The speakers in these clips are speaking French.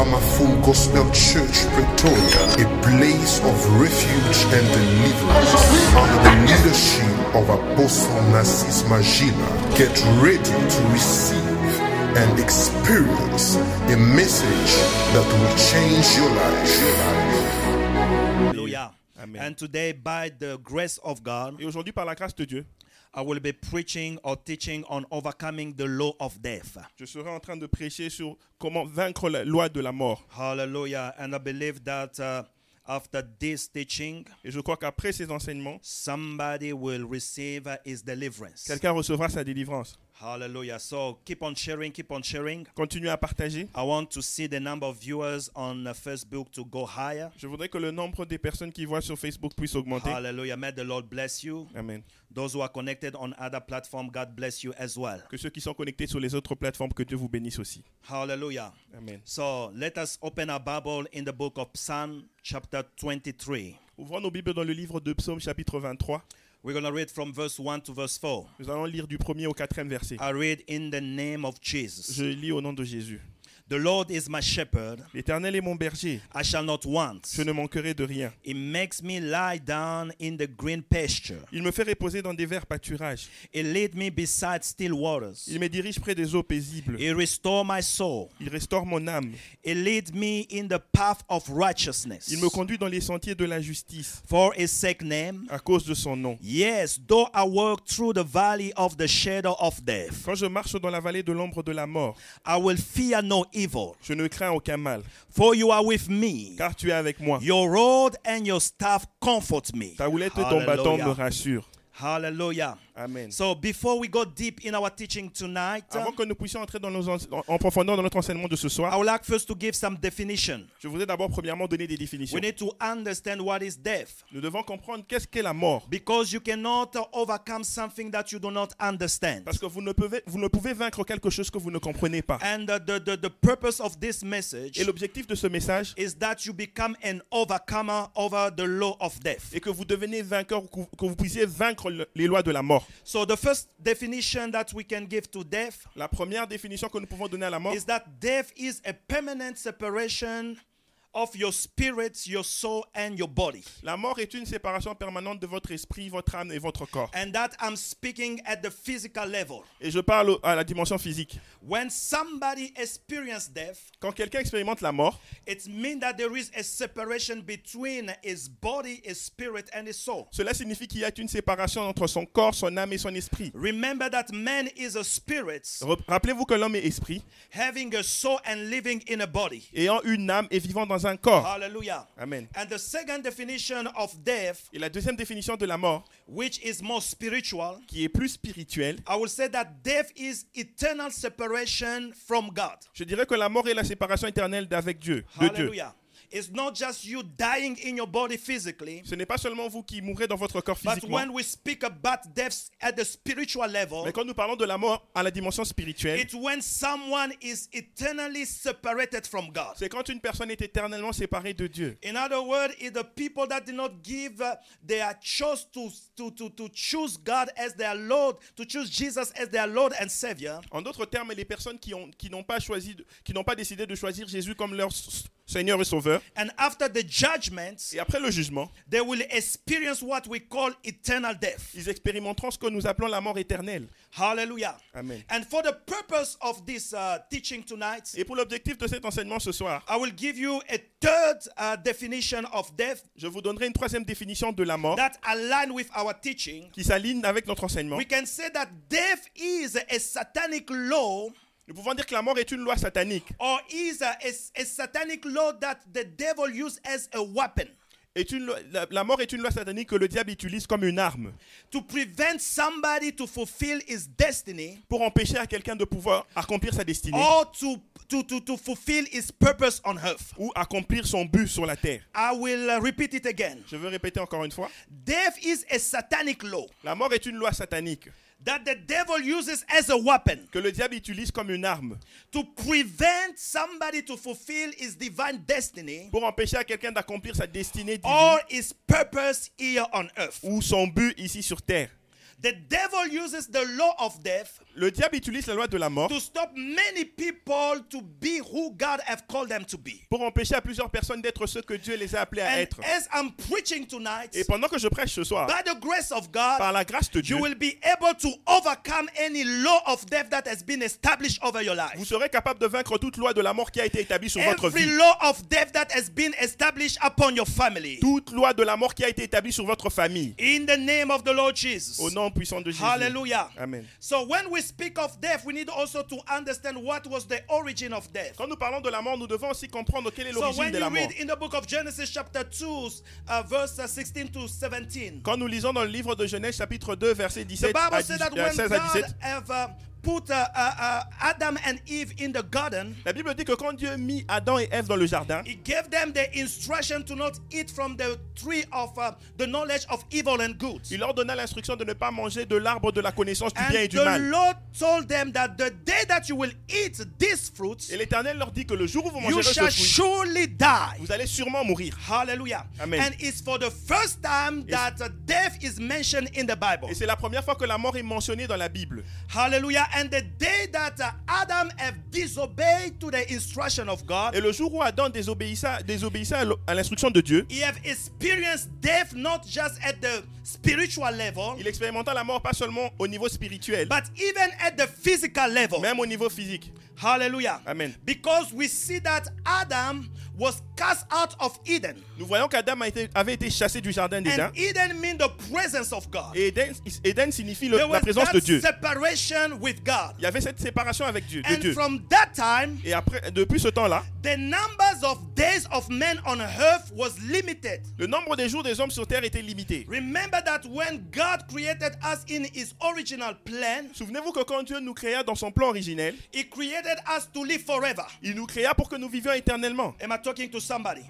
Ramafun Gospel Church, Pretoria, a place of refuge and deliverance under the leadership of Apostle Narcis Magila. Get ready to receive and experience a message that will change your life. Hallelujah. Amen. And today, by the grace of God, Et aujourd'hui, par la grâce de Dieu, I will be preaching or teaching on overcoming the law of death. je serai en train de prêcher sur comment vaincre la loi de la mort. Hallelujah. And I believe that uh, after this teaching, Et je crois qu'après ces enseignements, somebody will receive his deliverance. quelqu'un recevra sa délivrance. Hallelujah. So keep on sharing, keep on sharing. Continuez à partager. I want to see the number of viewers on uh, Facebook to go higher. Je voudrais que le nombre des personnes qui voient sur Facebook puisse augmenter. Hallelujah. May the Lord bless you. Amen. Those who are connected on other platforms, God bless you as well. Que ceux qui sont connectés sur les autres plateformes, que Dieu vous bénisse aussi. Hallelujah. Amen. So let us open our Bible in the book of Psalm, chapter 23. Ouvrons nos Bibles dans le livre de Psaume chapitre 23. We're going to read from verse 1 to verse 4. Nous allons lire du premier au quatrième verset. I read in the name of Jesus. Je lis au nom de Jésus. The Lord is my shepherd, L'Éternel est mon berger. I shall not want. Je ne manquerai de rien. He makes me lie down in the green pasture. Il me fait reposer dans des verts pâturages. He lead me beside still waters. Il me dirige près des eaux paisibles. He restore my soul. Il restaure mon âme. He lead me in the path of righteousness. Il me conduit dans les sentiers de la justice For his sake name? à cause de son nom. Yes, though I walk through the valley of the shadow of death, Quand je marche dans la vallée de l'ombre de la mort, I will fear no evil. Je ne crains aucun mal, For you are with me. car tu es avec moi. Your rod and your staff comfort me. Ta houlette et ton bâton me rassurent. Hallelujah. Amen. So before we go deep in our teaching tonight, Avant que nous puissions entrer dans nos en, en profondeur dans notre enseignement de ce I soir, would like first to give some definition. je voudrais d'abord premièrement donner des définitions. We need to understand what is death. Nous devons comprendre qu'est-ce qu'est la mort. Because you cannot overcome something that you do not understand. Parce que vous ne, pouvez, vous ne pouvez vaincre quelque chose que vous ne comprenez pas. And the, the, the purpose of this message Et l'objectif de ce message is that you become an overcomer over the law of death. est que vous devenez vainqueur, que vous- que vous puissiez vaincre le- les lois de la mort. So the first definition that we can give to death La première définition que nous pouvons donner à la mort, is that death is a permanent separation of your spirit, your soul, and your body. la mort est une séparation permanente de votre esprit, votre âme et votre corps. And that I'm speaking at the physical level. Et je parle à la dimension physique. When somebody experiences death, Quand quelqu'un expérimente la mort, it means that there is a separation between his body, his spirit, and his soul. cela signifie qu'il y a une séparation entre son corps, son âme et son esprit. Remember that man is a spirit Rappelez-vous que l'homme est esprit, having a soul and living in a body. ayant une âme et vivant dans un corps. Hallelujah. Amen. And the second definition of death, Et la deuxième définition de la mort, which is more spiritual, qui est plus spirituelle, I will say that death is eternal separation from God. je dirais que la mort est la séparation éternelle d'avec Dieu, de Dieu. It's not just you dying in your body physically, Ce n'est pas seulement vous qui mourrez dans votre corps but physiquement, when we speak about death at the spiritual level, mais quand nous parlons de la mort à la dimension spirituelle, it's when someone is eternally separated from God. c'est quand une personne est éternellement séparée de Dieu. In other words, it's the people that did not give uh, their choice to, to, to, to choose God as their Lord, to choose Jesus as their Lord and Savior. En d'autres termes, les personnes qui ont- qui n'ont pas choisi, qui n'ont pas décidé de choisir Jésus comme leur Seigneur et Sauveur, And after the judgment, et après le jugement, they will experience what we call eternal death. ils expérimenteront ce que nous appelons la mort éternelle. Hallelujah. Amen. And for the purpose of this uh, teaching tonight, Et pour l'objectif de cet enseignement ce soir, I will give you a third uh, definition of death je vous donnerai une troisième définition de la mort that align with our teaching. qui s'aligne avec notre enseignement. We can say that death is a satanic law Nous pouvons dire que la mort est une loi satanique, or is a, a, a satanic law that the devil used as a weapon est une la, la mort est une loi satanique que le diable utilise comme une arme to prevent somebody to fulfill his destiny pour empêcher à quelqu'un de pouvoir accomplir sa destinée or to, to, to, to fulfill his purpose on earth. ou accomplir son but sur la terre. I will uh, repeat it again. Je veux répéter encore une fois. Death is a satanic law La mort est une loi satanique that the devil uses as a weapon que le diable utilise comme une arme to prevent somebody to fulfill his divine destiny pour empêcher à quelqu'un d'accomplir sa destinée divine or his purpose here on earth. ou son but ici sur terre. The devil uses the law of death Le diable utilise la loi de la mort to stop many people to be who God have called them to be. pour empêcher à plusieurs personnes d'être ce que Dieu les a appelés à And être. as I'm preaching tonight, Et pendant que je prêche ce soir, by the grace of par God, la grâce de Dieu, you will be able to overcome any law of death that has been established over your vous life. serez capable de vaincre toute loi de la mort qui a été établie sur votre Every vie. law of death that has been established upon your family. Toute loi de la mort qui a été établie sur votre famille. In the name of the Lord Jesus. Au nom puissant de Jésus. Hallelujah. Amen. So when we speak of death, we need also to understand what was the origin of death. Quand nous parlons de la mort, nous devons aussi comprendre quelle est So l'origine when de you la mort. read in the book of Genesis chapter 2, uh, verse uh, 16 to 17, Quand nous lisons dans le livre de Genèse chapitre 2 verset the 17 à, Bible 10 said that euh, when 16 à God 17, have uh, put uh, uh, uh, Adam and Eve in the garden, la Bible dit que quand Dieu mit Adam et Ève dans le jardin, He gave them the instruction to not eat from the tree of uh, the knowledge of evil and good. il leur donna l'instruction de ne pas manger de l'arbre de la connaissance du bien et And du the mal. Lord told them that the day that you will eat these fruits, Et l'Éternel leur dit que le jour où vous mangerez ce fruit, surely die. vous allez sûrement mourir. Hallelujah. Amen. And it's for the first time that death is mentioned in the Bible. Et c'est la première fois que la mort est mentionnée dans la Bible. Hallelujah. And the day that uh, Adam have disobeyed to the instruction of God, Et le jour où Adam désobéissa, désobéissa à l'instruction de Dieu, he have experienced death not just at the spiritual level, il expérimenta la mort pas seulement au niveau spirituel, but even at the physical level. même au niveau physique. Hallelujah. Amen. Because we see that Adam was cast out of Eden. Nous voyons qu'Adam avait été chassé du jardin d'Éden. And Eden means the presence of God. Et Éden signifie le- la présence de Dieu. separation with God. Il y avait cette séparation avec Dieu, de And Dieu. from that time, Et après, depuis ce temps-là, the numbers of days of men on earth was limited. le nombre des jours des hommes sur terre était limité. Remember that when God created us in his original plan, Souvenez-vous que quand Dieu nous créa dans son plan originel, he created us to live forever. il nous créa pour que nous vivions éternellement. Am I talking to somebody?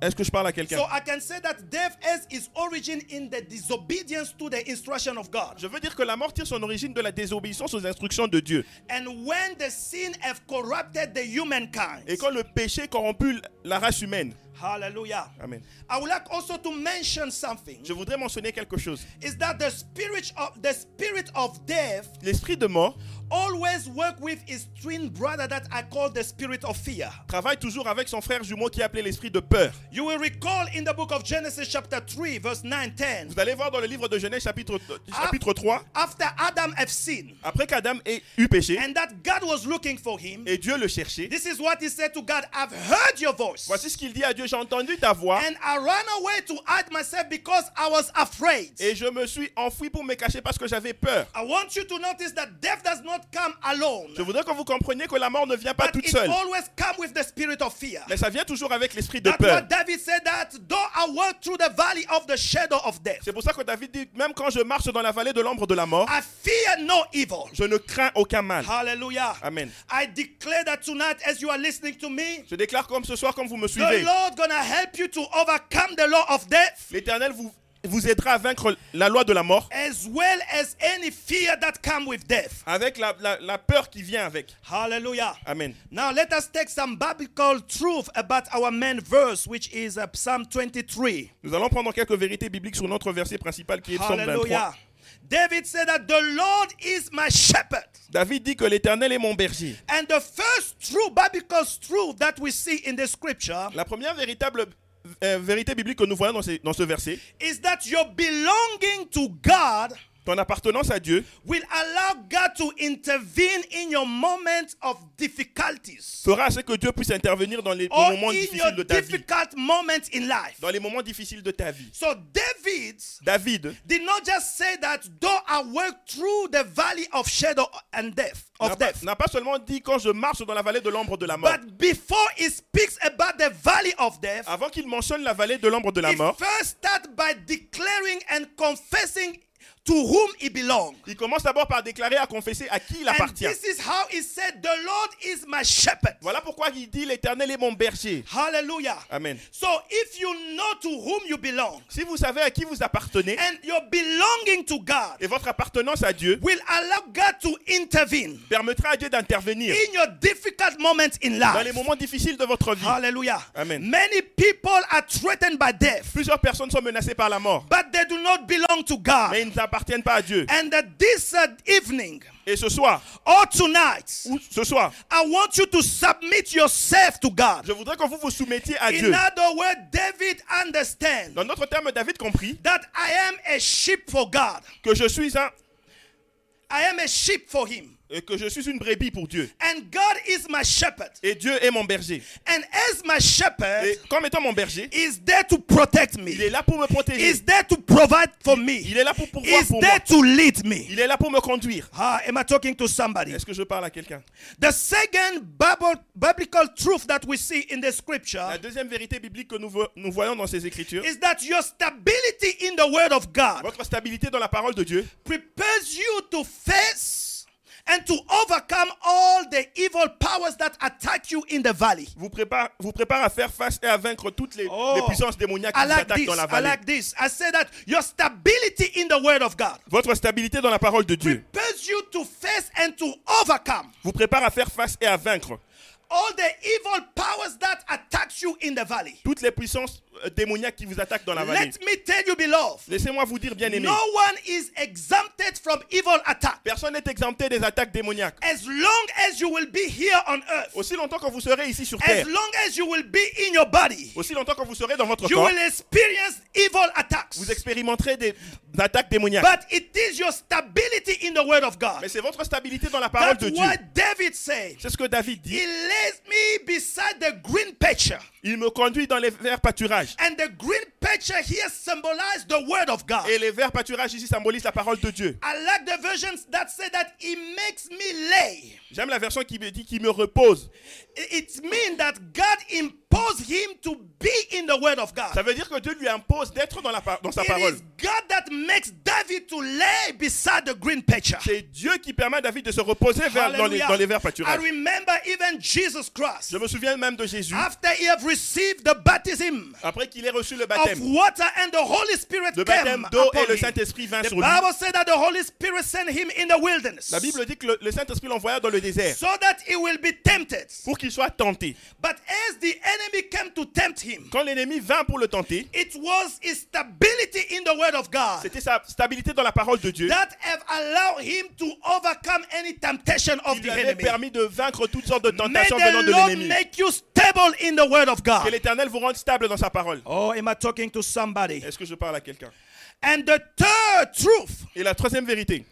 Est-ce que je parle à quelqu'un? So I can say that death has its origin in the disobedience to the instruction of God. Je veux dire que la mort tire son origine de la désobéissance aux instructions de Dieu. And when the sin have corrupted the humankind, Et quand le péché corrompu la race humaine. Hallelujah. Amen. I would like also to mention something. Je voudrais mentionner quelque chose. Is that the spirit of the spirit of death L'esprit de mort always work with his twin brother that I call the spirit of fear. travaille toujours avec son frère jumeau qui est appelé l'esprit de peur. You will recall in the book of Genesis chapter 3 verse 9 10 Vous allez voir dans le livre de Genèse chapitre, chapitre 3, after Adam have sinned après qu'Adam ait eu péché and that God was looking for him et Dieu le cherchait, this is what he said to God I've heard your voice voici ce qu'il dit à Dieu, j'ai entendu ta voix and I ran away to hide myself because I was afraid. et je me suis enfoui pour me cacher parce que j'avais peur. I want you to notice that death does not come alone. Je voudrais que vous compreniez que la mort ne vient pas But toute it seule, always comes with the spirit of fear. mais ça vient toujours avec l'esprit de That's peur. what David said that though I walk through the valley of the shadow of death, C'est pour ça que David dit, même quand je marche dans la vallée de l'ombre de la mort, I fear no evil. je ne crains aucun mal. Hallelujah. Amen. I declare that tonight as you are listening to me, Je déclare comme ce soir, comme vous me suivez, the l'Éternel vous, vous aidera à vaincre la loi de la mort as well as any fear that come with death. avec la, la- la peur qui vient avec. Hallelujah. Amen. Now let us take some biblical truth about our main verse, which is uh, Psalm 23. Nous allons prendre quelques vérités bibliques sur notre verset principal qui est Psaume 23. David said that the Lord is my shepherd. David dit que l'Éternel est mon berger. And the first true biblical truth that we see in the scripture La première véritable euh, vérité biblique que nous voyons dans, ces- dans ce verset, is that your belonging to God ton appartenance à Dieu will allow God to intervene in your moment of difficulties fera ce que Dieu puisse intervenir dans les or moments difficiles de ta vie. moments in life. Dans les moments difficiles de ta vie. So David David did not just say that though I walk through the valley of shadow and death n'a of pas, death. n'a pas seulement dit quand je marche dans la vallée de l'ombre de la mort. But before he speaks about the valley of death, Avant qu'il mentionne la vallée de l'ombre de la he mort, first start by declaring and confessing to whom he belongs. il commence d'abord par déclarer à confesser à qui il And appartient. this is how he said, The Lord is my shepherd. Voilà pourquoi il dit l'Éternel est mon berger. Hallelujah. Amen. So if you know to whom you belong Si vous savez à qui vous appartenez and your belonging to God et votre appartenance à Dieu will allow God to intervene permettra à Dieu d'intervenir in your difficult moments in dans les life. moments difficiles de votre vie. Hallelujah. Amen. Many people are threatened by death, Plusieurs personnes sont menacées par la mort, but they do not belong to mais God. ils n'appartiennent pas à Dieu. And that this uh, evening Et ce soir, or tonight, ou ce soir, I want you to submit yourself to God. je voudrais que vous vous soumettiez à In Dieu. other words, David understands Dans notre terme, David comprit that I am a sheep for God. que je suis un I am a sheep for him. Et que je suis une brebis pour Dieu. And God is my shepherd. Et Dieu est mon berger. And as my shepherd, Et comme étant mon berger, is there to protect il me. est là pour me protéger. Is there to provide for me. Il est là pour pourvoir Is pour moi. there to lead me. Il est là pour me conduire. Ah, am I talking to somebody? Est-ce que je parle à quelqu'un? The second biblical truth that we see in the scripture La deuxième vérité biblique que nous voyons dans ces écritures, is that your stability in the Word of God votre stabilité dans la parole de Dieu prepares you to face and to overcome all the evil powers that attack you in the valley. vous prépare, vous prépare à faire face et à vaincre toutes les, les puissances démoniaques qui Oh. I vous like attaquent this. dans la I vallée. like this. I say that your stability in the Word of God Votre stabilité dans la parole de Dieu prepares you to face and to overcome vous prépare à faire face et à vaincre all the evil powers that attack you in the valley. toutes les puissances euh, démoniaques qui vous attaquent dans la vallée. Let me tell you, beloved, Laissez-moi vous dire, bien aimé, no one is exempted from evil attack. personne n'est exempté des attaques démoniaques. As long as you will be here on earth, Aussi longtemps que vous serez ici sur as terre, long as you will be in your body, aussi longtemps que vous serez dans votre you corps, will experience evil attacks. vous expérimenterez des attaques démoniaques. But it is your stability in the Word of God. Mais c'est votre stabilité dans la parole That's de Dieu. why David said, C'est ce que David dit. He lays me beside the green. Il me conduit dans les verts pâturages. And the green patcher here symbolizes the Word of God. Et les verts pâturages ici symbolisent la parole de Dieu. I like the versions that say that He makes me lay. J'aime la version qui me dit qu'il me repose. It means that God imposed him to be in the Word of God. Ça veut dire que Dieu lui impose d'être dans, la dans sa It parole. is God that makes David to lay beside the green patcher. C'est Dieu qui permet à David de se reposer vers- dans, les, dans les verts I pâturages. remember even Jesus Christ Je me souviens même de Jésus, after he have received the baptism après qu'il ait reçu le of baptême. water and the Holy Spirit Le came baptême d'eau et le. Saint-Esprit vint The sur lui. Bible said that the Holy Spirit sent him in the wilderness La Bible dit que le, le Saint-Esprit l'envoya dans le désert so that he will be tempted. pour qu'il soit tenté. But as the enemy came to tempt him, Quand l'ennemi vint pour le tenter, it was his stability in the Word of God c'était sa stabilité dans la parole de Dieu that have allowed him to overcome any temptation of qui the enemy. permis de vaincre toutes sortes de tentations venant de l'ennemi. make you stable in the Word of Que God. l'Éternel vous rende stable dans sa parole. Oh, am I talking to somebody? Est-ce que je parle à quelqu'un? And the third truth Et la troisième vérité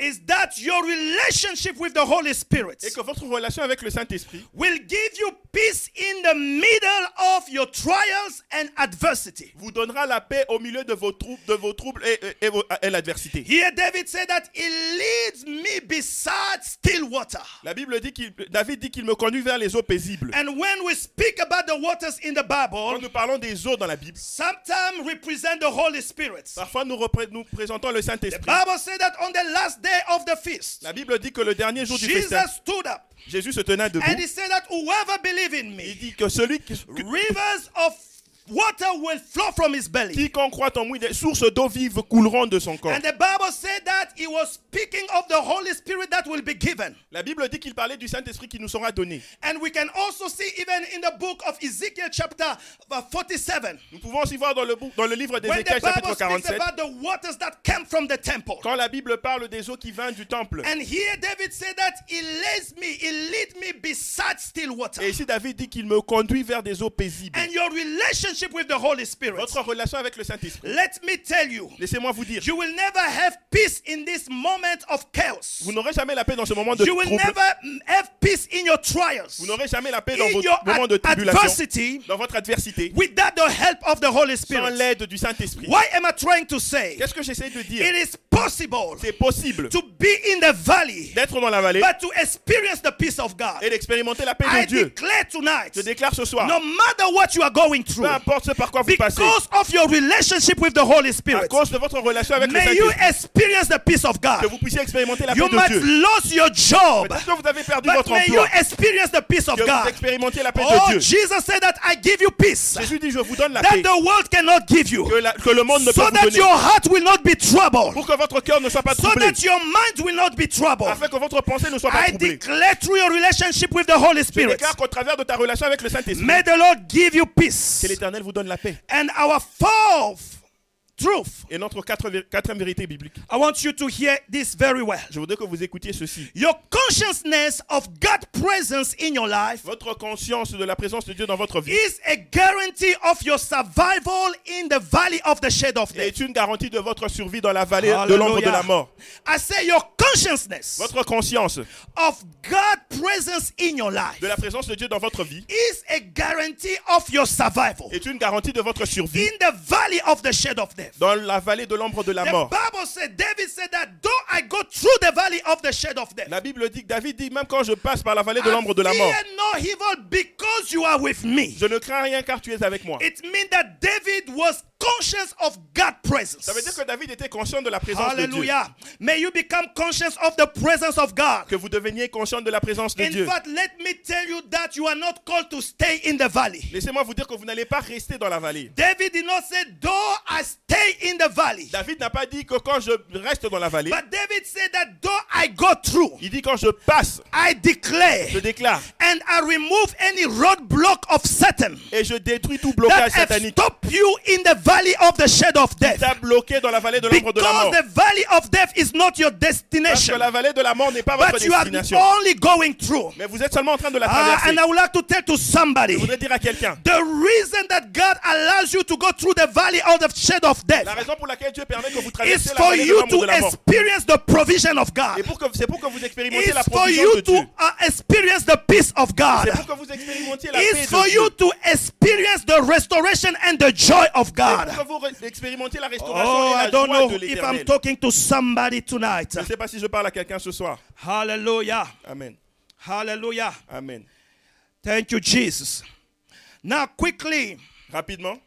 is that your relationship with the Holy Spirit est que votre relation avec le Saint-Esprit will give you peace in the middle of your trials and adversity. vous donnera la paix au milieu de vos troubles, de vos troubles et, et- et et l'adversité. Here, David said that He leads me beside still water. La Bible dit qu'il, David dit qu'il me conduit vers les eaux paisibles. And when we speak about the waters in the Quand Bible, nous parlons des eaux dans la Bible, sometimes represent the Holy Spirit. parfois nous, nous présentons le The Saint-Esprit. Bible said that on the last day of the feast, La Bible dit que le dernier jour du festin, Jesus stood up Jésus se tenait debout. and he said that whoever believes in Il me, dit que celui qui, que- rivers of water will flow from his belly. quiconque croit en moi, des sources d'eau vive couleront de son corps. And the Bible said that he was speaking of the Holy Spirit that will be given. La Bible dit qu'il parlait du Saint-Esprit qui nous sera donné. And we can also see even in the book of Ezekiel chapter uh, 47 Nous pouvons aussi voir dans le, bou- dans le livre when d'Ézéchiel the Bible chapitre speaks 47, about the waters that came from the temple. quand la Bible parle des eaux qui viennent du temple. And here David said that he leads me, he lead me beside still water. Et ici David dit qu'il me conduit vers des eaux paisibles. And your relationship with the Holy Spirit. Votre relation avec le Saint-Esprit. Let me tell you, Laissez-moi vous dire, you will never have peace in this moment of chaos. vous n'aurez jamais la paix dans ce moment de You will never have peace in your trials. Vous n'aurez jamais la paix dans In vos your moments de ad- tribulation, adversity dans votre adversité, without the help of the Holy sans Spirit. l'aide du Saint-Esprit. Why am I trying to say? Qu'est-ce que j'essaie de dire? It is possible C'est possible to be in the valley, d'être dans la vallée but to experience the peace of God. et d'expérimenter la paix I de Dieu. declare tonight, Je déclare ce soir, no matter what you are going through, importe importe ce par quoi vous passez, because of your relationship with the Holy à Spirit, cause de votre relation avec le may you experience the peace of que God. vous puissiez expérimenter la paix You de might Dieu. lose your job, Peut-être que vous avez perdu but votre may you emploi, experience the peace of que vous God. expérimentiez la paix Oh, de Dieu. Jesus said that I give you peace Jésus dit, je vous donne la that paix the world cannot give you, que, la- que le monde ne peut so vous that donner. your heart will not be troubled, Pour que votre cœur ne soit pas so troublé. that your mind will not be troubled. Afin que votre pensée ne soit pas I troublée. declare through your relationship with the Holy Je Spirit, déclare qu'au travers de ta relation avec le Saint-Esprit, may the Lord give you peace. que l'Éternel vous donne la paix. And our fourth truth, Et notre quatrième vérité biblique, I want you to hear this very well. je voudrais que vous écoutiez ceci. Your consciousness of God's presence in your life Votre conscience de la présence de Dieu dans votre vie is a guarantee of your survival in the valley of the shadow of death. est une garantie de votre survie dans la vallée de l'ombre de la mort. I say your consciousness Votre conscience of God's presence in your life de la présence de Dieu dans votre vie is a guarantee of your survival est une garantie de votre survie in the valley of the shadow of death. Dans la vallée de l'ombre de la mort. Bible said, David said that though I go through the valley of the shadow of death, La Bible dit que David dit même quand je passe par la vallée de l'ombre de la mort, fear no evil because you are with me. je ne crains rien car tu es avec moi. It means that David was conscious of God's presence. Ça veut dire que David était conscient de la présence de Dieu. Hallelujah. May you become conscious of the presence of God. Que vous deveniez conscient de la présence de In Dieu. fact, let me tell you that you are not called to stay in the valley. Laissez-moi vous dire que vous n'allez pas rester dans la vallée. David did not say, though I stay in the valley. David n'a pas dit que quand je reste dans la vallée, But David said that though I go through, il dit quand je passe, I declare je déclare and I remove any roadblock of Satan et je détruis tout blocage that satanique stopped you in the valley of the shadow of death. qui t'a bloqué dans la vallée de l'ombre de la mort. Because the valley of death is not your Parce que destination, la vallée de la mort n'est pas votre but you are only going through. Mais vous êtes seulement en train de la Ah, traverser. and I would like to tell to somebody Je voudrais dire à quelqu'un, the reason that God allows you to go through the valley of the shadow of death. la raison pour laquelle Dieu permet que vous is traversiez la for vallée de you l'ombre to de la mort. experience the provision of God. Et pour que c'est pour que vous expérimentiez la It's for you to uh, experience the peace of God. C'est pour que vous expérimentiez la paix It's for you to experience the restoration and the joy of C'est God. expérimentiez la restauration Oh, et I la don't joie know de if I'm talking to somebody tonight. Je ne sais pas si je parle à quelqu'un ce soir. Hallelujah. Amen. Hallelujah. Amen. Thank you, Jesus. Now, quickly, Rapidement,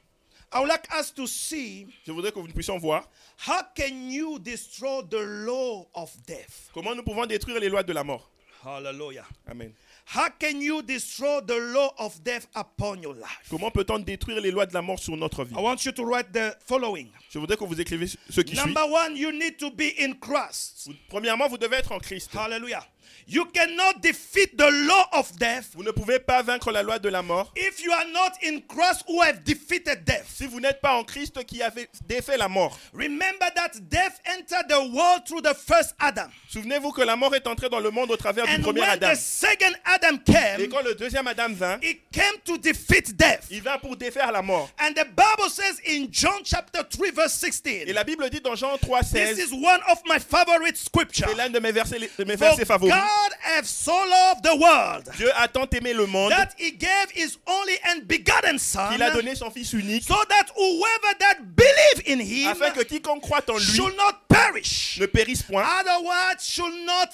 I would like us to see je voudrais que nous puissions voir how can you destroy the law of death? comment nous pouvons détruire les lois de la mort. Hallelujah. Amen. How can you destroy the law of death upon your life? Comment peut-on détruire les lois de la mort sur notre vie? I want you to write the following. Je voudrais que vous écrivez ce qui suit. Number one, you need to be in Christ. Vous- Premièrement, vous devez être en Christ. Hallelujah. You cannot defeat the law of death Vous ne pouvez pas vaincre la loi de la mort if you are not in Christ who have defeated death. si vous n'êtes pas en Christ qui avait défait la mort. Remember that death entered the world through the first Adam. Souvenez-vous que la mort est entrée dans le monde au travers du And premier when Adam. the second Adam Et came, quand le deuxième Adam vint, he came to defeat death. il vint pour défaire la mort. And the Bible says in John chapter 3, verse 16, Et la Bible dit dans Jean 3, this 16, is one of my favorite scriptures. c'est l'un de mes versets, de mes For versets favoris. God hath so loved the world Dieu a tant aimé le monde that he gave his only and begotten Son, qu'il a donné son Fils unique so that whoever that believe in him afin que quiconque croit en lui should not perish, ne périsse point. otherwise should not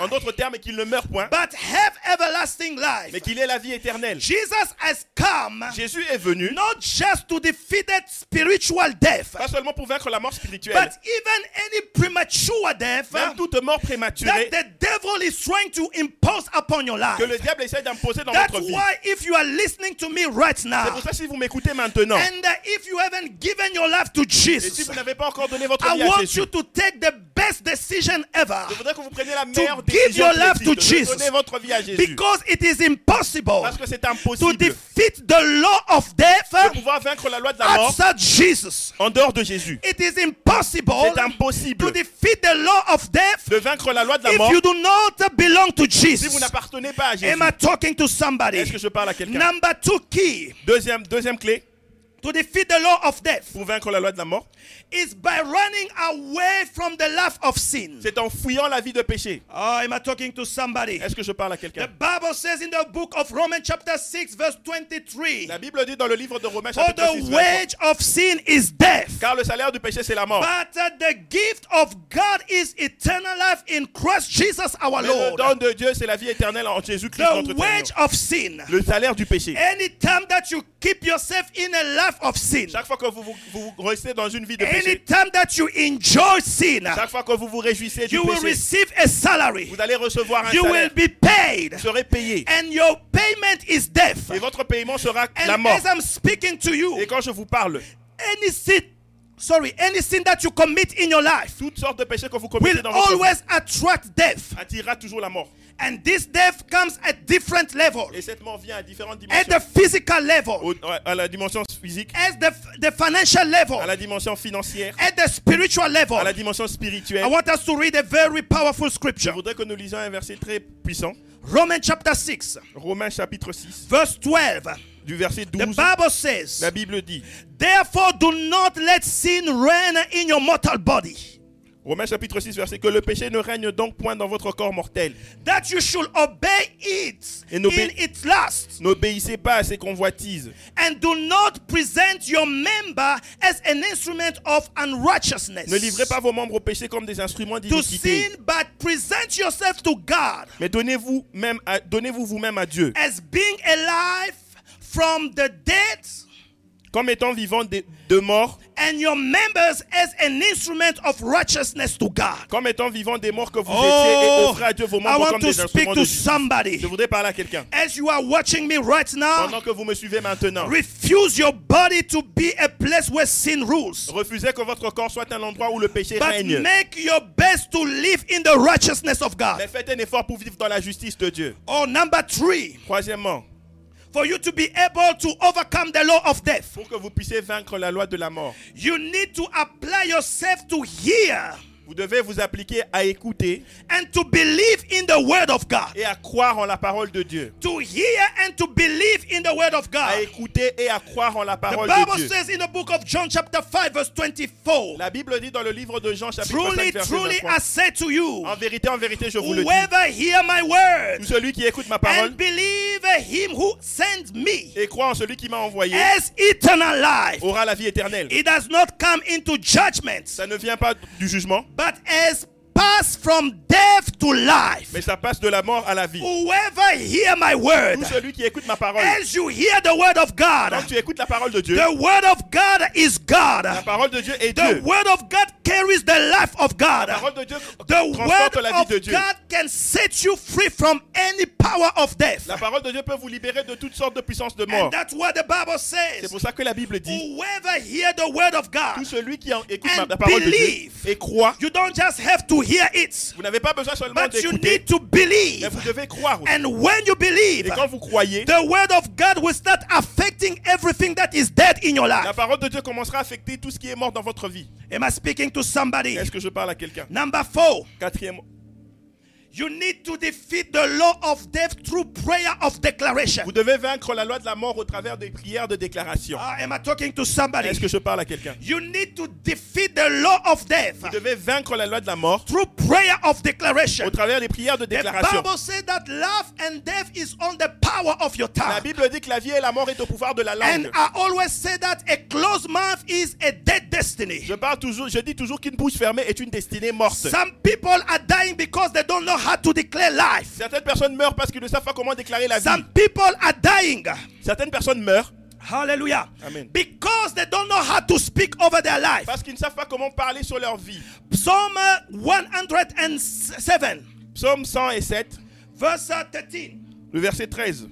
En die, d'autres termes, qu'il ne meure point, but have everlasting life. mais qu'il ait la vie éternelle. Jesus has come Jésus est venu, not just to defeat that spiritual death, pas seulement pour vaincre la mort spirituelle, but even any premature death même toute mort that prématurée the devil is trying to impose upon your life. que le diable essaie d'imposer dans That's votre vie. why if you are listening to me right C'est now, pour ça si vous m'écoutez maintenant, and if you haven't given your life to et si Jesus, vous n'avez pas encore donné votre I vie à want Jésus, you to take the best decision ever je voudrais que vous preniez la meilleure give décision your life possible, to Jesus. donner votre vie à Jésus. because it is impossible Parce que c'est to impossible defeat the law of death de pouvoir vaincre la loi de la mort outside Jesus. en dehors de Jésus. It is impossible C'est to impossible defeat the law of death de vaincre la loi de la if mort you do not belong to si vous Jesus. n'appartenez pas à Jésus. Am I talking to somebody? Est-ce que je parle à quelqu'un? Number two key. Deuxième, deuxième clé, to defeat the law of death pour vaincre la loi de la mort, is by running away from the life of sin. c'est en fuyant la vie de péché. Oh, am I talking to somebody? Est-ce que je parle à The quelqu'un? Bible says in the book of Romans, chapter 6, verse 23 La Bible dit dans le livre de Romains chapitre 6, the verset wage of sin is death. car le salaire du péché c'est la mort. But uh, the gift of God is eternal life in Christ Jesus our Mais le Lord. don de Dieu c'est la vie éternelle en Jésus-Christ The notre wage Seigneur. of sin. Le salaire du péché. Anytime that you keep yourself in a life of sin, Chaque fois que vous vous, vous restez dans une vie de péché, anytime that you enjoy sin, chaque fois que vous vous réjouissez du you will receive a salary. vous allez recevoir un You will salaire. be paid. Vous serez payé. And your payment is death. Et votre paiement sera la mort. as I'm speaking to you, Et quand je vous parle, any sin, sorry, any sin that you commit in your life toutes sortes de péchés que vous commettez will dans votre vie always attract death. attirera toujours la mort. And this death comes at different levels. Et cette mort vient à différentes At dimensions. the physical level, Au- à la dimension physique, as the, the financial level, à la dimension financière, at the spiritual level. à la dimension I spirituelle. want us to read a very powerful Je scripture. voudrais que nous lisions un verset très puissant. Romans chapter 6, Romains chapitre 6, verse 12. Du verset The 12. Bible says, La Bible dit, Therefore, do not let sin reign in your mortal body, Romains chapitre 6, verset, que le péché ne règne donc point dans votre corps mortel. that you should obey it Et in its lust, N'obéissez pas à ses convoitises. and do not present your member as an instrument of unrighteousness. Ne livrez pas vos membres au péché comme des instruments to d'iniquité. sin, but present yourself to God Mais donnez-vous même donnez-vous vous-même à Dieu, as being alive from the dead, comme étant vivant de, de mort, and your members as an instrument of righteousness to God. comme étant vivant des morts que vous étiez, et Oh, offrez à Dieu vos I membres want comme to des speak instruments de to justice. somebody. Je voudrais parler à quelqu'un. As you are watching me right now, Pendant que vous me suivez maintenant, refuse your body to be a place where sin rules. refusez que votre corps soit un endroit où le péché But règne. make your best to live in the righteousness of God. Mais faites un effort pour vivre dans la justice de Dieu. Or, number three, Troisièmement, for you to be able to overcome the law of death, pour que vous puissiez vaincre la loi de la mort, you need to apply yourself to hear vous devez vous appliquer à écouter and to believe in the word of God. et à croire en la parole de Dieu. To hear and to believe in the word of À God. écouter et à croire en la The parole de Bible Dieu. says in the book of John, chapter 5, verse 24 La Bible dit dans le livre de Jean, chapitre Truly, 5, verset truly, 23, I say to you, En vérité, en vérité, je vous le dis. whoever hear my Tout word celui qui écoute ma parole and believe him who sent me et croit en celui qui m'a envoyé has eternal life. aura la vie éternelle. It does not come into judgment, Ça ne vient pas du jugement, but has passed from death to life. mais ça passe de la mort à la vie. Whoever hear my word, Tout celui qui écoute ma parole, as you hear the word of God, quand tu écoutes la parole de Dieu, the word of God is God. la parole de Dieu est The Dieu. word of God carries the life of God. La parole de Dieu The transporte word la vie de of Dieu. God can set you free from any power of death. La parole de Dieu peut vous libérer de toutes sortes de puissances de mort. And that's what the Bible C'est says. pour ça que la Bible dit Whoever hear the word of tout God, celui qui en écoute la parole de Dieu believe. et croit, you don't just have to hear it, vous n'avez pas besoin seulement but you need to mais believe. vous devez croire. aussi. And when you believe, Et quand vous croyez, the word of God will start affecting everything that is dead in your la life. parole de Dieu commencera à affecter tout ce qui est mort dans votre vie. Am I speaking to somebody? Est-ce que je parle à quelqu'un? Number four, Quatrième, you need to defeat the law of death through prayer of declaration. vous devez vaincre la loi de la mort au travers des prières de déclaration. Ah, am I talking to somebody? Est-ce que je parle à quelqu'un? You need to defeat the law of death Vous devez vaincre la loi de la mort through prayer of declaration. au travers des prières de The déclaration. Bible says that life and death is on the power of your La. Bible dit que la vie et la mort est au pouvoir de la And langue. I always say that a closed mouth is a dead destiny. Je parle toujours, je dis toujours qu'une bouche fermée est une destinée morte. Some people are dying because they don't know how to declare life. Certaines personnes meurent parce qu'ils ne savent pas comment déclarer la vie. Some people are dying. Certaines personnes meurent Hallelujah. Amen. Because they don't know how to speak over their life. parce qu'ils ne savent pas comment parler sur leur vie. Psalm uh, 107, Psaume 107, verse uh, 13 le verset 13.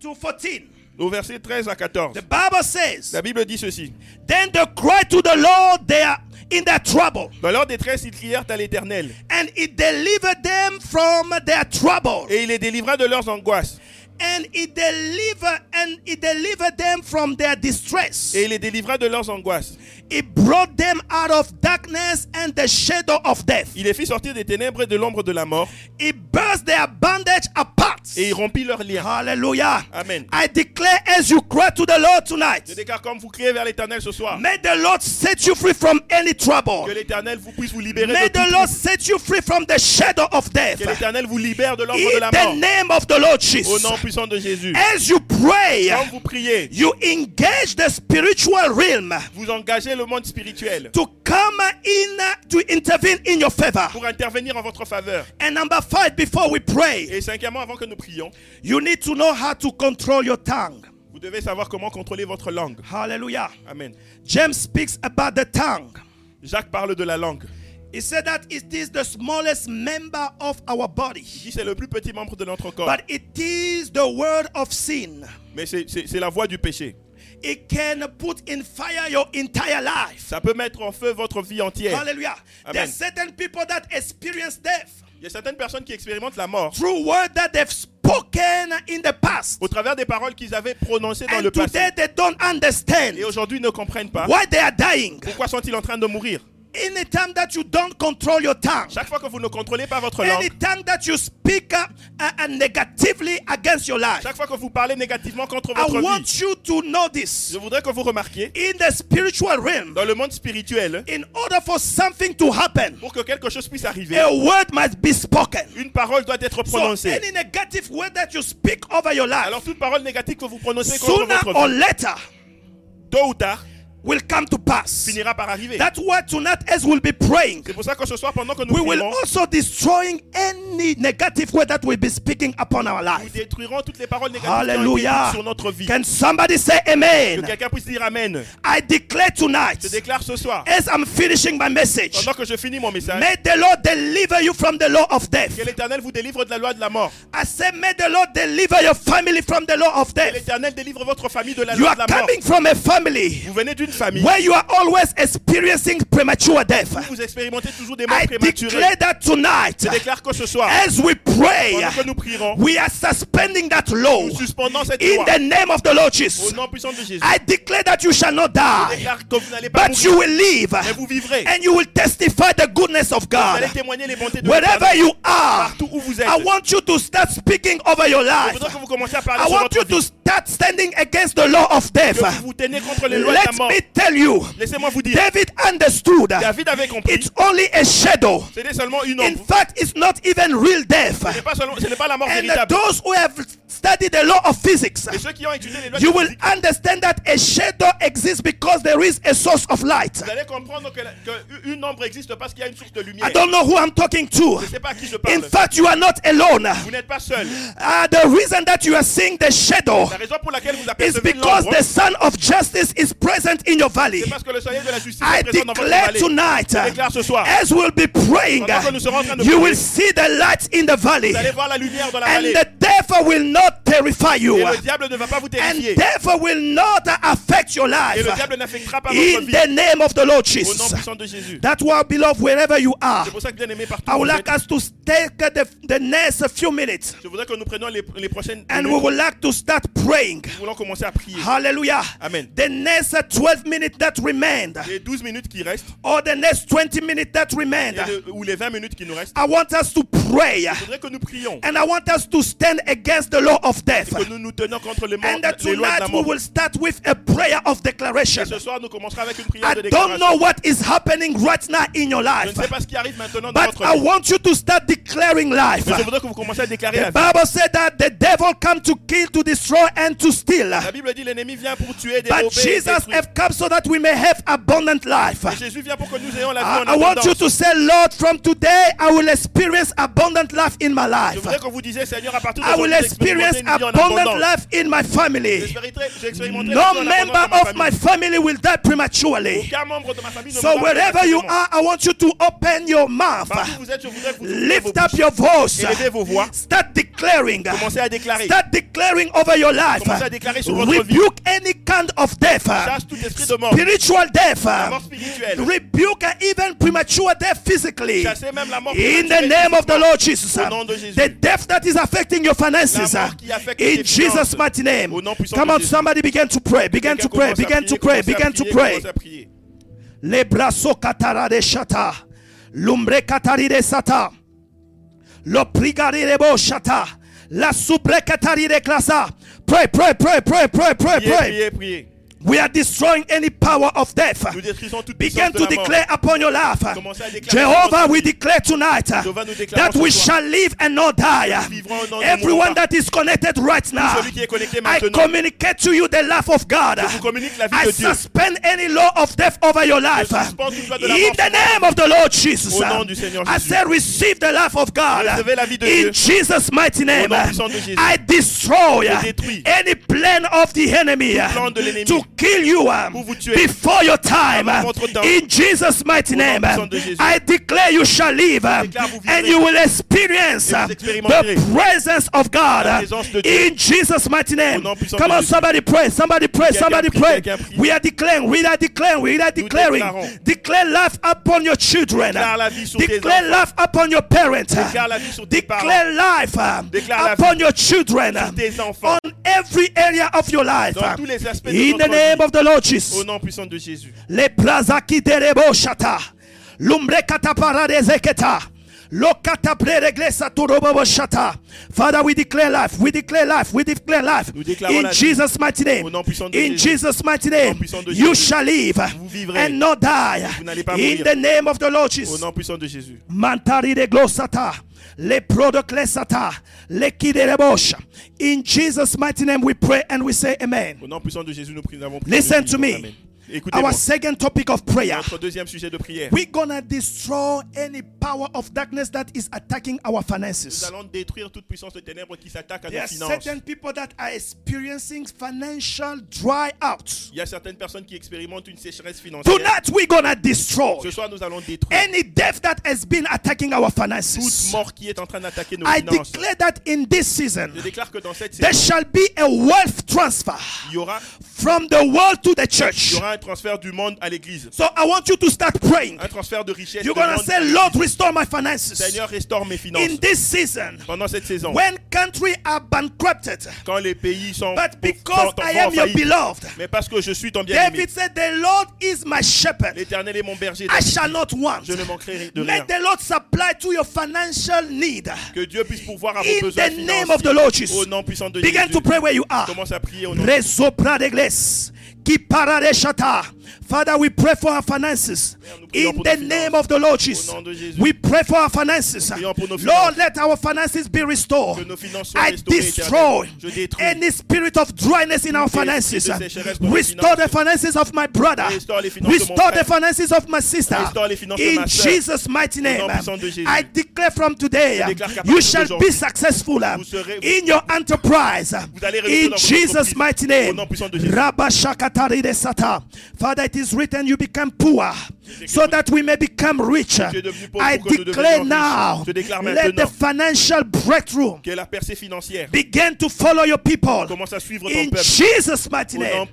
to 14. Au verset 13 à 14. The Bible says, La Bible dit ceci. Then they cried to the Lord they are in their trouble, Dans leur détresse, ils crièrent à l'Éternel. and he delivered them from their trouble. Et il les délivra de leurs angoisses. And he delivered and he delivered them from their distress. Et il les délivra de leurs angoisses. He brought them out of darkness and the shadow of death. Il les fit sortir des ténèbres et de l'ombre de la mort. He burst their bondage apart. et il rompit leurs liens. Hallelujah. Amen. I declare as you cry to the Lord tonight, Je déclare comme vous criez vers l'éternel ce soir, may the Lord set you free from any trouble. que l'éternel vous puisse vous libérer May de the Lord trouble. set you free from the shadow of death. Que l'éternel vous libère de l'ombre de In la the mort. name of the Lord Au Jesus. nom puissant de Jésus. As you pray, Quand vous priez, you engage the spiritual realm vous engagez le monde spirituel to come in to intervene in your favor. pour intervenir en votre faveur. And number five, before we pray, Et cinquièmement, avant que nous prions, you need to know how to control your tongue. vous devez savoir comment contrôler votre langue. Hallelujah. Amen. James speaks about the tongue. Jacques parle de la langue. He said that it is the smallest member of our Il body, c'est le plus petit membre de notre corps. but it is the word of sin. Mais c'est- la voie du péché. It can put in fire your entire life. Ça peut mettre en feu votre vie entière. Hallelujah. There are certain people that experience death Il y a certaines personnes qui expérimentent la mort through words that they've spoken in the past. au travers des paroles qu'ils avaient prononcées dans And le passé. today they don't understand Et aujourd'hui, ils ne comprennent pas. why they are dying. Pourquoi sont-ils en train de mourir? Anytime that you don't control your tongue, Chaque fois que vous ne contrôlez pas votre langue, anytime that you speak uh, uh, negatively against your life, chaque fois que vous parlez négativement contre I votre vie, want you to know this. je voudrais que vous remarquiez, In the spiritual realm, dans le monde spirituel, in order for something to happen, pour que quelque chose puisse arriver, a word must be spoken. une parole doit être So prononcée. any negative word that you speak over your life, Alors toute parole négative que vous prononcez contre sooner votre or vie, later, tôt ou tard, will come to pass. finira par arriver. That's why tonight, as we'll be praying, C'est pour ça que ce soir, pendant que nous we will prierons, also destroying any negative word that will be speaking upon our nous life. détruirons toutes les paroles négatives Hallelujah. sur notre vie. Can somebody say Que amen? quelqu'un puisse dire Amen. I declare tonight, Je déclare ce soir, as I'm finishing my message, pendant que je finis mon message, may the Lord deliver you from the law of death. que l'Éternel vous délivre de la loi de la mort. I say, may the Lord deliver your family from the law of Que death. l'Éternel délivre votre famille de la You loi are de la mort. coming from a family Vous venez d'une famille where you are always experiencing premature death. où vous expérimentez toujours des morts I prématurées. declare that tonight, Je déclare que ce soir, as we pray, pendant que nous prierons, we are suspending that law nous suspendons cette in loi the name of the Lord au Jesus. nom puissant de Jésus. I declare that you shall not Je die, déclare que vous n'allez pas but you will live mais vous vivrez. and you will testify the goodness of Vous allez God. témoigner les bontés de Wherever you are, partout où vous êtes. I want you to start speaking over your Je life. voudrais que vous commenciez à parler I sur want votre you vie. to start standing against the law of death. Que vous vous tenez contre les lois de la Let mort. me tell you, Laissez-moi vous dire, David understood David avait compris, it's only a shadow. ce n'est seulement une In ombre. fact, it's not even real death. Ce n'est pas, seulement- ce n'est pas la mort And véritable. those who have studied the law of physics, Et ceux qui ont étudié les lois you de will physique, understand that a shadow exists because there is a source of light. vous allez comprendre que, la- que une ombre existe parce qu'il y a une source de lumière. I don't know who I'm talking to. Je ne sais pas à qui je In parle. fact, you are not alone. Vous n'êtes pas seul. Uh, the reason that you are seeing the shadow La raison pour laquelle vous is apercevez because l'ombre, the Son of Justice is present in your valley. c'est parce que le soleil de la justice I est présent dans votre declare vallée. tonight, Je déclare ce soir, as we'll be praying, Pendant que nous serons en train de you prier, will see the light in the valley, vous allez voir la lumière dans la and vallée. the devil will not terrify you, Et le diable ne va pas vous and terrifier. devil will not affect your Et life. le diable n'affectera pas votre In vie. the name of the Lord Au nom Jesus. puissant de Jésus. That's why, beloved, wherever you are, C'est pour ça que bien aimé partout. I où would vous like êtes, us to take the, the next few minutes, Je voudrais que nous prenions les, les prochaines and we minutes. would like to start praying. Nous voulons commencer à prier. Hallelujah. Amen. The next 12 minutes that remain, Les 12 minutes qui restent, or the next 20 minutes that remain, et le- ou les 20 minutes qui nous restent, I want us to pray. je voudrais que nous prions. And I want us to stand against the law of death. Que nous nous tenons contre les, morts, And that les lois de la tonight we mort. will start with a prayer of declaration. Et ce soir, nous commencerons avec une prière I de don't know déclaration. what is happening right now in your Je life, ne sais pas ce qui arrive maintenant dans but votre I vie. want you to start declaring life. Mais je voudrais que vous commenciez à déclarer la The vie. Bible said that the devil come to kill, to destroy, and to steal. La Bible dit l'ennemi vient pour tuer, But dérober, et Jesus have come so that we may have abundant life. Et Jésus vient pour que nous ayons la I, vie en I want you to say, Lord, from today I will experience abundant life in my Je life. voudrais que vous disiez, Seigneur, à partir de I will experience j'expérimenterai une vie en abundant life in my family. J'expérimenterai- j'expérimenterai une vie No member of my family will die prematurely. Aucun membre de ma famille ne So wherever you are, I want you to open your mouth. Partout où vous êtes, je voudrais que vous ouvriez vos Lift up your voice. Élevez vos voix. Start declaring. Commencez à déclarer. Start declaring over your life. Commencez à déclarer sur votre vie. Rebuke any kind of death. Chasse tout esprit de mort. Spiritual death. La mort spirituelle. Rebuke even premature death physically. Chassez même la mort In the spirituelle name of the physiquement. Lord Jesus. Au nom de Jésus. The death that is affecting your finances. La mort qui affecte In tes Jesus' finances. mighty name. Au nom puissant Come de on, Jésus. somebody begin to pray. Begin to Quelqu'un pray. commence à Begin to prier, pray. commencez à Begin to prier, pray. commencez à prier. Le braso katara de shata. Lumbre katari de sata. Lo prigarebo shata. La suprecatari de clasa. Pray, pray, pray, pray, pray, pray, Priez, pray. priez, priez. We are destroying any power of death. Nous détruisons toute Begin puissance de to la mort. declare upon your life. Commencez à déclarer Jehovah, sur we votre vie. declare tonight uh, Jehovah, nous déclarons that ce we soir. shall live and not die. vivrons et nous ne Everyone mourrons pas. that is connected right now, celui qui est connecté I maintenant. communicate to you the life of God. Je vous communique la vie I de Dieu. suspend any law of death over your life. suspends toute loi de la In mort the sur name of the Lord Jesus. Au nom du Seigneur I Jésus. said, receive the life of God. Recevez la vie de In Dieu. Jesus' mighty name. nom puissant de Jésus. I destroy Je détruis. any plan of the enemy plan de l'ennemi. to kill you um, Pour vous tuer. before your time. Avant votre temps. In Jesus' mighty Au nom name. puissant de Jésus. I declare you shall live um, déclare vous vivrez. and you will experience Et vous um, expérimenterez. the presence of God La uh, présence de Dieu. in Jesus' mighty name. Au nom puissant Come de on, Jésus. somebody pray, somebody pray, Quelqu'un somebody prie, pray. quelqu'un prie. We are declaring, we are declaring, we are declaring. déclarons. Declare life upon your children. Déclare la vie sur tes Declare enfants. life upon your parents. Déclare la vie sur tes parents. Declare life um, Déclare la upon vie your children. Every area of your life. Dans tous les aspects de In the votre name vie. of the Lord Jesus. Au nom puissant de Jésus. Le prazaki derebo shata. Lumbre katapara shata. Father, we declare life. We declare life. We declare life. In. Jesus' mighty name. De In. Jesus' mighty name. de You shall live and not die. In the name of the Lord Au Jesus. nom puissant de Jésus. Mantari de glosata. Le prodoklesata. Le kiderebosha. In Jesus' mighty name we pray and we say amen. Au nom puissant de Jésus, nous prions. Listen to me. Amen. Écoutez-moi. Our second topic of prayer. Notre deuxième sujet de prière. We're gonna destroy any power of darkness that is attacking our Nous finances. allons détruire toute puissance de ténèbres qui s'attaque à There nos are finances. certain people that are experiencing financial dry out. Il y a certaines personnes qui expérimentent une sécheresse financière. Tonight we're gonna destroy Ce soir, nous allons détruire any death that has been attacking our toute finances. mort qui est en train d'attaquer nos I finances. declare that in this season Je déclare que dans cette there saison, shall be a wealth transfer il y aura, from the world to the il church. y aura un transfert du monde à l'église. So I want you to start praying. Un transfert de richesse. You're gonna say. Lord, restore my finances. Seigneur, restaure mes finances. In this season, Pendant cette saison, when countries are bankrupted, quand les pays sont, But because sont I am your beloved, mais parce que je suis ton bien-aimé, David said, The Lord is my shepherd. l'Éternel est mon berger. I shall not want. Je ne manquerai de rien. May the Lord supply to your financial need. Que Dieu puisse pouvoir à vos In besoins the name of the financiers. Lord Jesus. Au nom puissant de Begin Jésus. to pray where you are. Commence à prier au nom de Resopra de gles. Ki parade shata. Father, we pray for our finances. nous prions In pour the nos name of the Lord Jesus. Au nom de Jésus. We pray for our finances. prions pour nos Lord, finances. let our finances be restored. Que nos finances soient I restaurées, destroy éternel. Je détruis. any spirit of dryness in our Tout esprit finances. de sécheresse dans nos Restore the finances. finances of my brother. Restaure les finances de mon Restore the frère. finances of my sister. Restaure les finances de In ma sœur. Jesus' mighty name. nom puissant de Jésus. I declare from today, Je déclare qu'à you partir shall be d'aujourd'hui, successful vous serez- in your enterprise. Vous allez réussir In dans votre Jesus' entreprise. mighty Au name. nom puissant de Jésus. Rabba shakatari de sata. Father, it is written, you become poor so that we may become rich. I declare now, let the financial breakthrough Que la percée financière begin to follow your people. commence à suivre ton In peuple. Jesus' mighty name,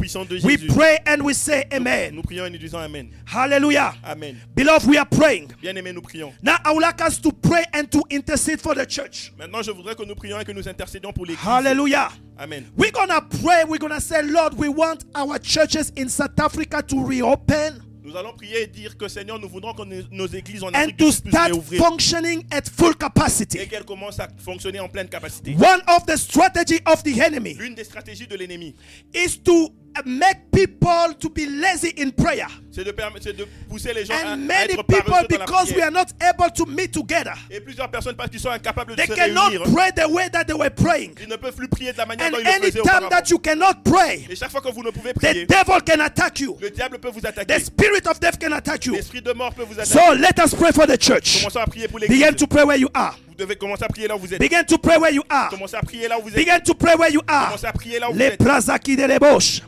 we pray and we say amen. Nous prions et nous disons Amen. Hallelujah. Amen. Beloved, we are praying. Bien aimés, nous prions. Now, I would like us to pray and to intercede for the church. Maintenant, je voudrais que nous prions et que nous intercédions pour l'église. Hallelujah. Amen. We're going to pray. We're going to say, Lord, we want our churches in South Africa to reopen Nous allons prier et dire que Seigneur, nous voudrons que nos, églises en Afrique puissent start réouvrir functioning at full et capacity. qu'elles commencent à fonctionner en pleine capacité. One of the strategy of the enemy L'une des stratégies de l'ennemi, is to make people to be lazy in prayer. c'est de, de pousser les gens à, And à many être people, because we are not able to meet together, Et plusieurs personnes, parce qu'ils sont incapables de they se cannot réunir, pray the way that they were praying. ils ne peuvent plus prier de la manière And dont ils le any faisaient time that you cannot pray, Et chaque fois que vous ne pouvez the prier, devil can attack you. le diable peut vous The attaquer. spirit of death can attack you. L'esprit de mort peut vous attaquer. So let us pray for the church. Commencez à prier pour l'église. Begin to pray where you are. Vous devez commencer à prier là où vous êtes. Begin to pray where you are. Commencez à prier là où vous êtes. Begin to pray where you are. Commencez à prier là où vous êtes. de debosh. Matari de de glasa.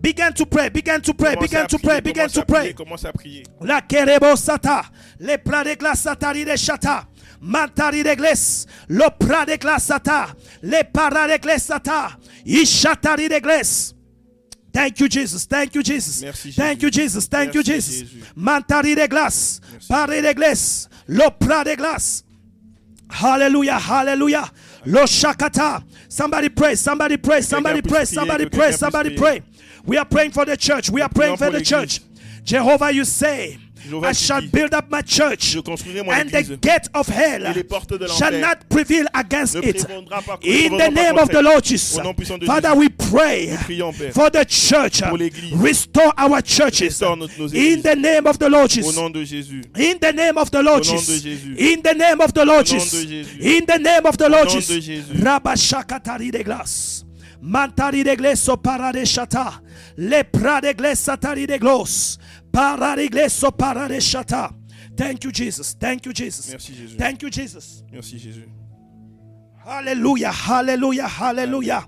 Begin to pray, begin to pray, begin to pray, begin to pray. Commencez à prier. La kerebo sata. Le pra de glasa, tari de shata. Matari de gles. Lo pra de glasata. Le para de glesata. Ishatari de gles. Thank you, Jesus. Thank you, Jesus. Merci, Thank you, Jesus. Thank you, Jesus. Jésus. Mantari. Pare de glace. Lo pra de glace. Hallelujah, hallelujah. Lo shakata. Somebody pray, somebody pray, somebody pray, somebody pray, somebody pray. We are praying for the church. We are praying for the church. Jehovah, you say Jéhovah I shall dit, build up my church, Je construirai mon and église. the gate of hell Et les portes de shall not prevail against ne it. pas- In the name contre of the. Lord Jesus. Au nom puissant de Father, we pray prions, Père. for the church. Restore our churches. Restaure nos- nos In the name of the Lord Au Jesus. nom de Jésus. In the name of the Lord Au Jesus. In the name of the Lord Au Jesus. In the name of the Lord Jesus. Rabashakatari de glace. Mantari de glace para de chata. Le pra de glace satari de gloss. Thank you, Jesus. Thank you, Jesus. Merci, Jésus. Thank you, Jesus. Merci Jésus. Hallelujah. Hallelujah. Hallelujah.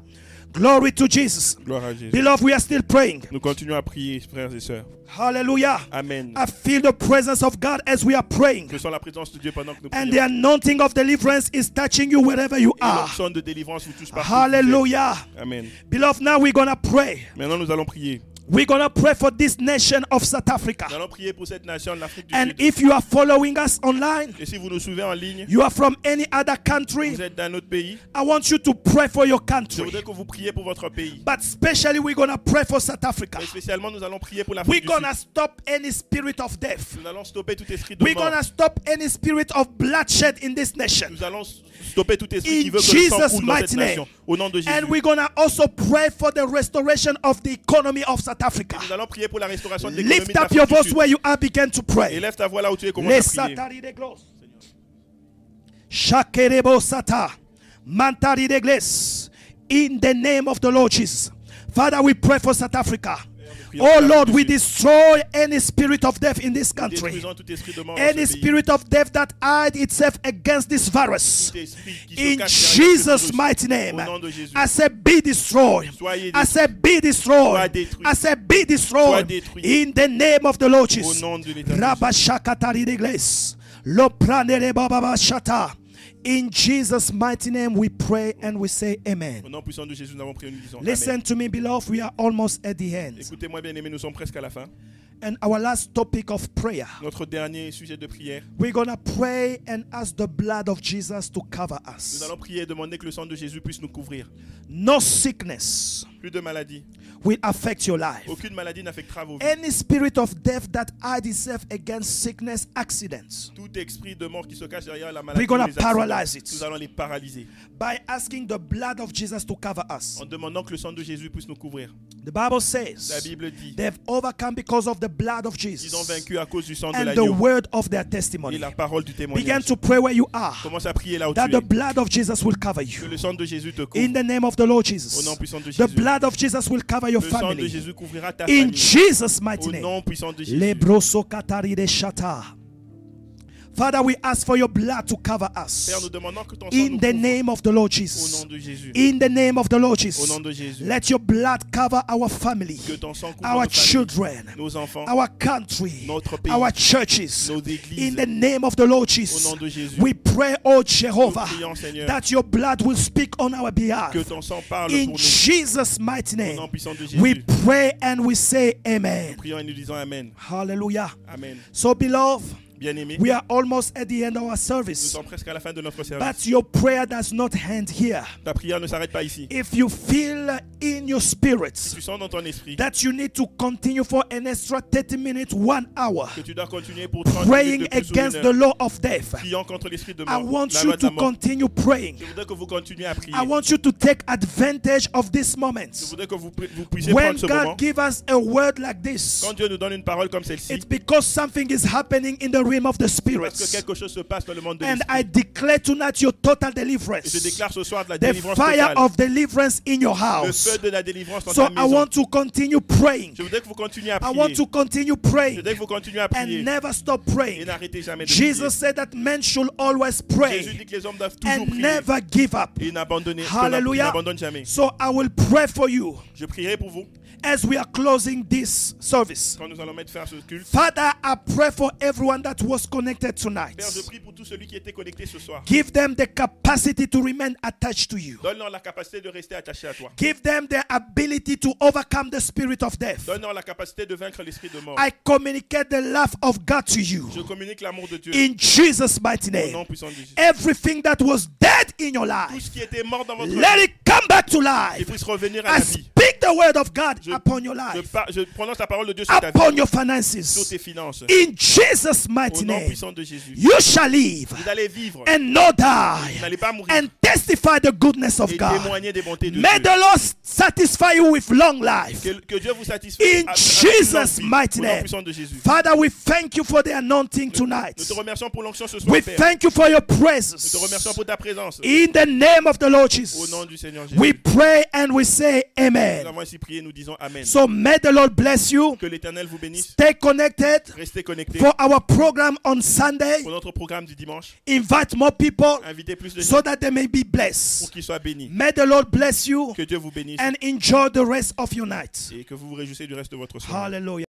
Glory to Jesus. Gloire à Jésus. Beloved, we are still praying. Nous continuons à prier, frères et sœurs. Hallelujah. Amen. I feel the presence of God as we are praying. Que soit la présence de Dieu pendant que nous And prions. the anointing of deliverance is touching you wherever you are. l'onction de délivrance vous touche partout. Hallelujah. Amen. Beloved, now we're going to pray. Maintenant, nous allons prier. We're going to pray for this nation of South Nous Africa. allons prier pour cette nation de l'Afrique du And Sud. if you are following us online, Et si vous nous suivez en ligne, you are from any other country, vous êtes d'un autre pays, I want you to pray for your je country. voudrais que vous priez pour votre pays. But especially, we're going to pray for South Africa. Mais spécialement, nous allons prier pour We're l'Afrique du going to stop any spirit of death. Nous allons stopper tout esprit de We're mort. going to stop any spirit of bloodshed in this nation. Nous allons stopper tout esprit In qui veut que le sang Jesus' coule dans cette nation. Au nom de Jésus. And we're going to also pray for the restoration of the economy of South Africa. Nous allons prier pour la restauration de l'économie Lift up your voice where you are, begin to pray. lève ta voix là où tu es, commence à prier. satari de gloss. Shakerebo sata. Mantari de glace. In the name of the Lord Jesus. Father, we pray for South Africa. Oh Lord, we destroy any spirit of death in this country. Détruisons tout esprit de mort dans Any ce pays. spirit of death that hide itself against this virus. Tout esprit qui se In cache derrière ce Jesus' virus. mighty name, Au nom de Jésus. I say, be destroyed. Soyez I détruits. say, be destroyed. Sois détruit. I say, be destroyed. Sois détruit. In the name of the Lord Jesus. nom de l'Éternel Rabashakatari de glace. Lo pranere bababa shata. In Jesus' mighty name, we pray and we say, Au Amen. nom puissant de Jésus, nous avons prié, nous disons Listen Amen. to me, beloved. We are almost at the end. Écoutez-moi, bien-aimés, nous sommes presque à la fin. And our last topic of prayer, Notre dernier sujet de prière. we're to pray and ask the blood of Jesus to cover Nous us. allons prier et demander que le sang de Jésus puisse nous couvrir. No sickness Plus de maladies. will affect your life. Aucune maladie n'affectera vos vies. Any spirit of death that hide itself against sickness, accidents, Tout esprit de mort qui se cache derrière la We're maladie, gonna les accidents, paralyze it. nous allons les paralyser. by asking the blood of Jesus to cover us. En demandant que le sang de Jésus puisse nous couvrir. The Bible La says Bible dit they've overcome because of the blood of ils ont Jesus vaincu à cause du sang de and the l'agneau word of their et testimony. la parole du Begin témoignage. to pray where you are Commence à prier là où tu that the es. blood of Jesus will cover Que you. le sang de Jésus te In couvre. the name of the Lord Au Jesus. nom puissant de The Jésus. Blood of Jesus will cover your Le sang de family. Jésus couvrira ta In famille. Jesus' mighty Au name. nom puissant de Jésus. Father, we ask for your blood to cover us. Père, nous demandons que ton In the name of the Lord Au Jesus. nom de Jésus. In the name of the Lord Au Jesus. nom de Jésus. Let your blood cover our family, Que ton sang couvre our nos familles, children, nos enfants, our country, Notre pays, our churches. nos églises. In the name of the Lord Au Jesus. nom de Jésus. We pray, oh Jehovah, prions, Seigneur, that your blood will speak on our behalf. que ton sang parle In pour nous. Jesus' mighty Au name, nom puissant de we pray and we say amen. Prions et nous disons Amen. Hallelujah. Amen. So, beloved, Bien-aimés, we are almost at the end of our nous service. sommes presque à la fin de notre service. But your prayer does not end here. Ta prière ne s'arrête pas ici. If you feel in your spirit Tu sens dans ton esprit that you need to continue for an extra 30 minutes, one hour, que tu dois continuer pour 30 praying minutes de plus ou against une the law of death, priant contre l'esprit de mort, I want la you de la to mort. continue praying. Je voudrais que vous continuiez à prier. I want you to take advantage of this moment. Je moment. voudrais que vous, vous puissiez When prendre ce moment. God gives us a word like this, Quand Dieu nous donne une parole comme celle-ci, it's because something is happening in the realm of the spirit. And. I declare tonight your total deliverance. déclare ce soir de la The fire of deliverance in your Le house. feu de la délivrance dans So I want to continue praying. I prier. want to continue Je praying and never stop Et praying. Jesus said that men should always Jésus pray dit que les hommes doivent toujours and prier. never give up. Hallelujah. So I will pray for you As we are closing this service. quand nous allons mettre fin à ce culte. Father, I pray for everyone that was connected tonight. Père, je prie pour tout celui qui était connecté ce soir. Give them the capacity to remain attached to you. Donne-leur la capacité de rester attaché à toi. Give them the ability to overcome the spirit of death. Donne-leur la capacité de vaincre l'esprit de mort. I communicate the love of God to you. Je communique l'amour de Dieu In Jesus' mighty au nom name. puissant de Jésus. Everything that was dead in your Tout life, ce qui était mort dans votre let vie, it come back to life. puisse revenir à I la vie. speak the word of God Je, upon your je, life, par- je prononce la parole de Dieu sur ta vie, upon your sur finances. tes finances. In Jesus' Au mighty nom name, puissant de Jésus. you shall live Vous allez vivre. and not Vous die n'allez pas mourir. and testify the goodness of Et God. témoigner des bontés de May Dieu. the Lord satisfy you with long life. Que, que Dieu vous. In Jesus' mighty Au nom name. puissant de Jésus. Father, we thank you for the anointing Nous tonight. te remercions pour l'onction ce soir, We Père. thank you for your Nous te presence. remercions pour ta présence. In the name of the Lord Au Jesus, nom du Seigneur Jésus. we pray and we say Nous amen. Avons ainsi prié, nous disons Amen. So may the Lord bless you. Que l'Éternel vous bénisse. Stay connected Restez connectés for our program on Sunday. pour notre programme du dimanche. Invite more people Invitez plus de gens so that they may be pour blessed. qu'ils soient bénis. May the Lord bless you Que Dieu vous bénisse and enjoy the rest of your night. et que vous vous réjouissez du reste de votre soirée. Hallelujah.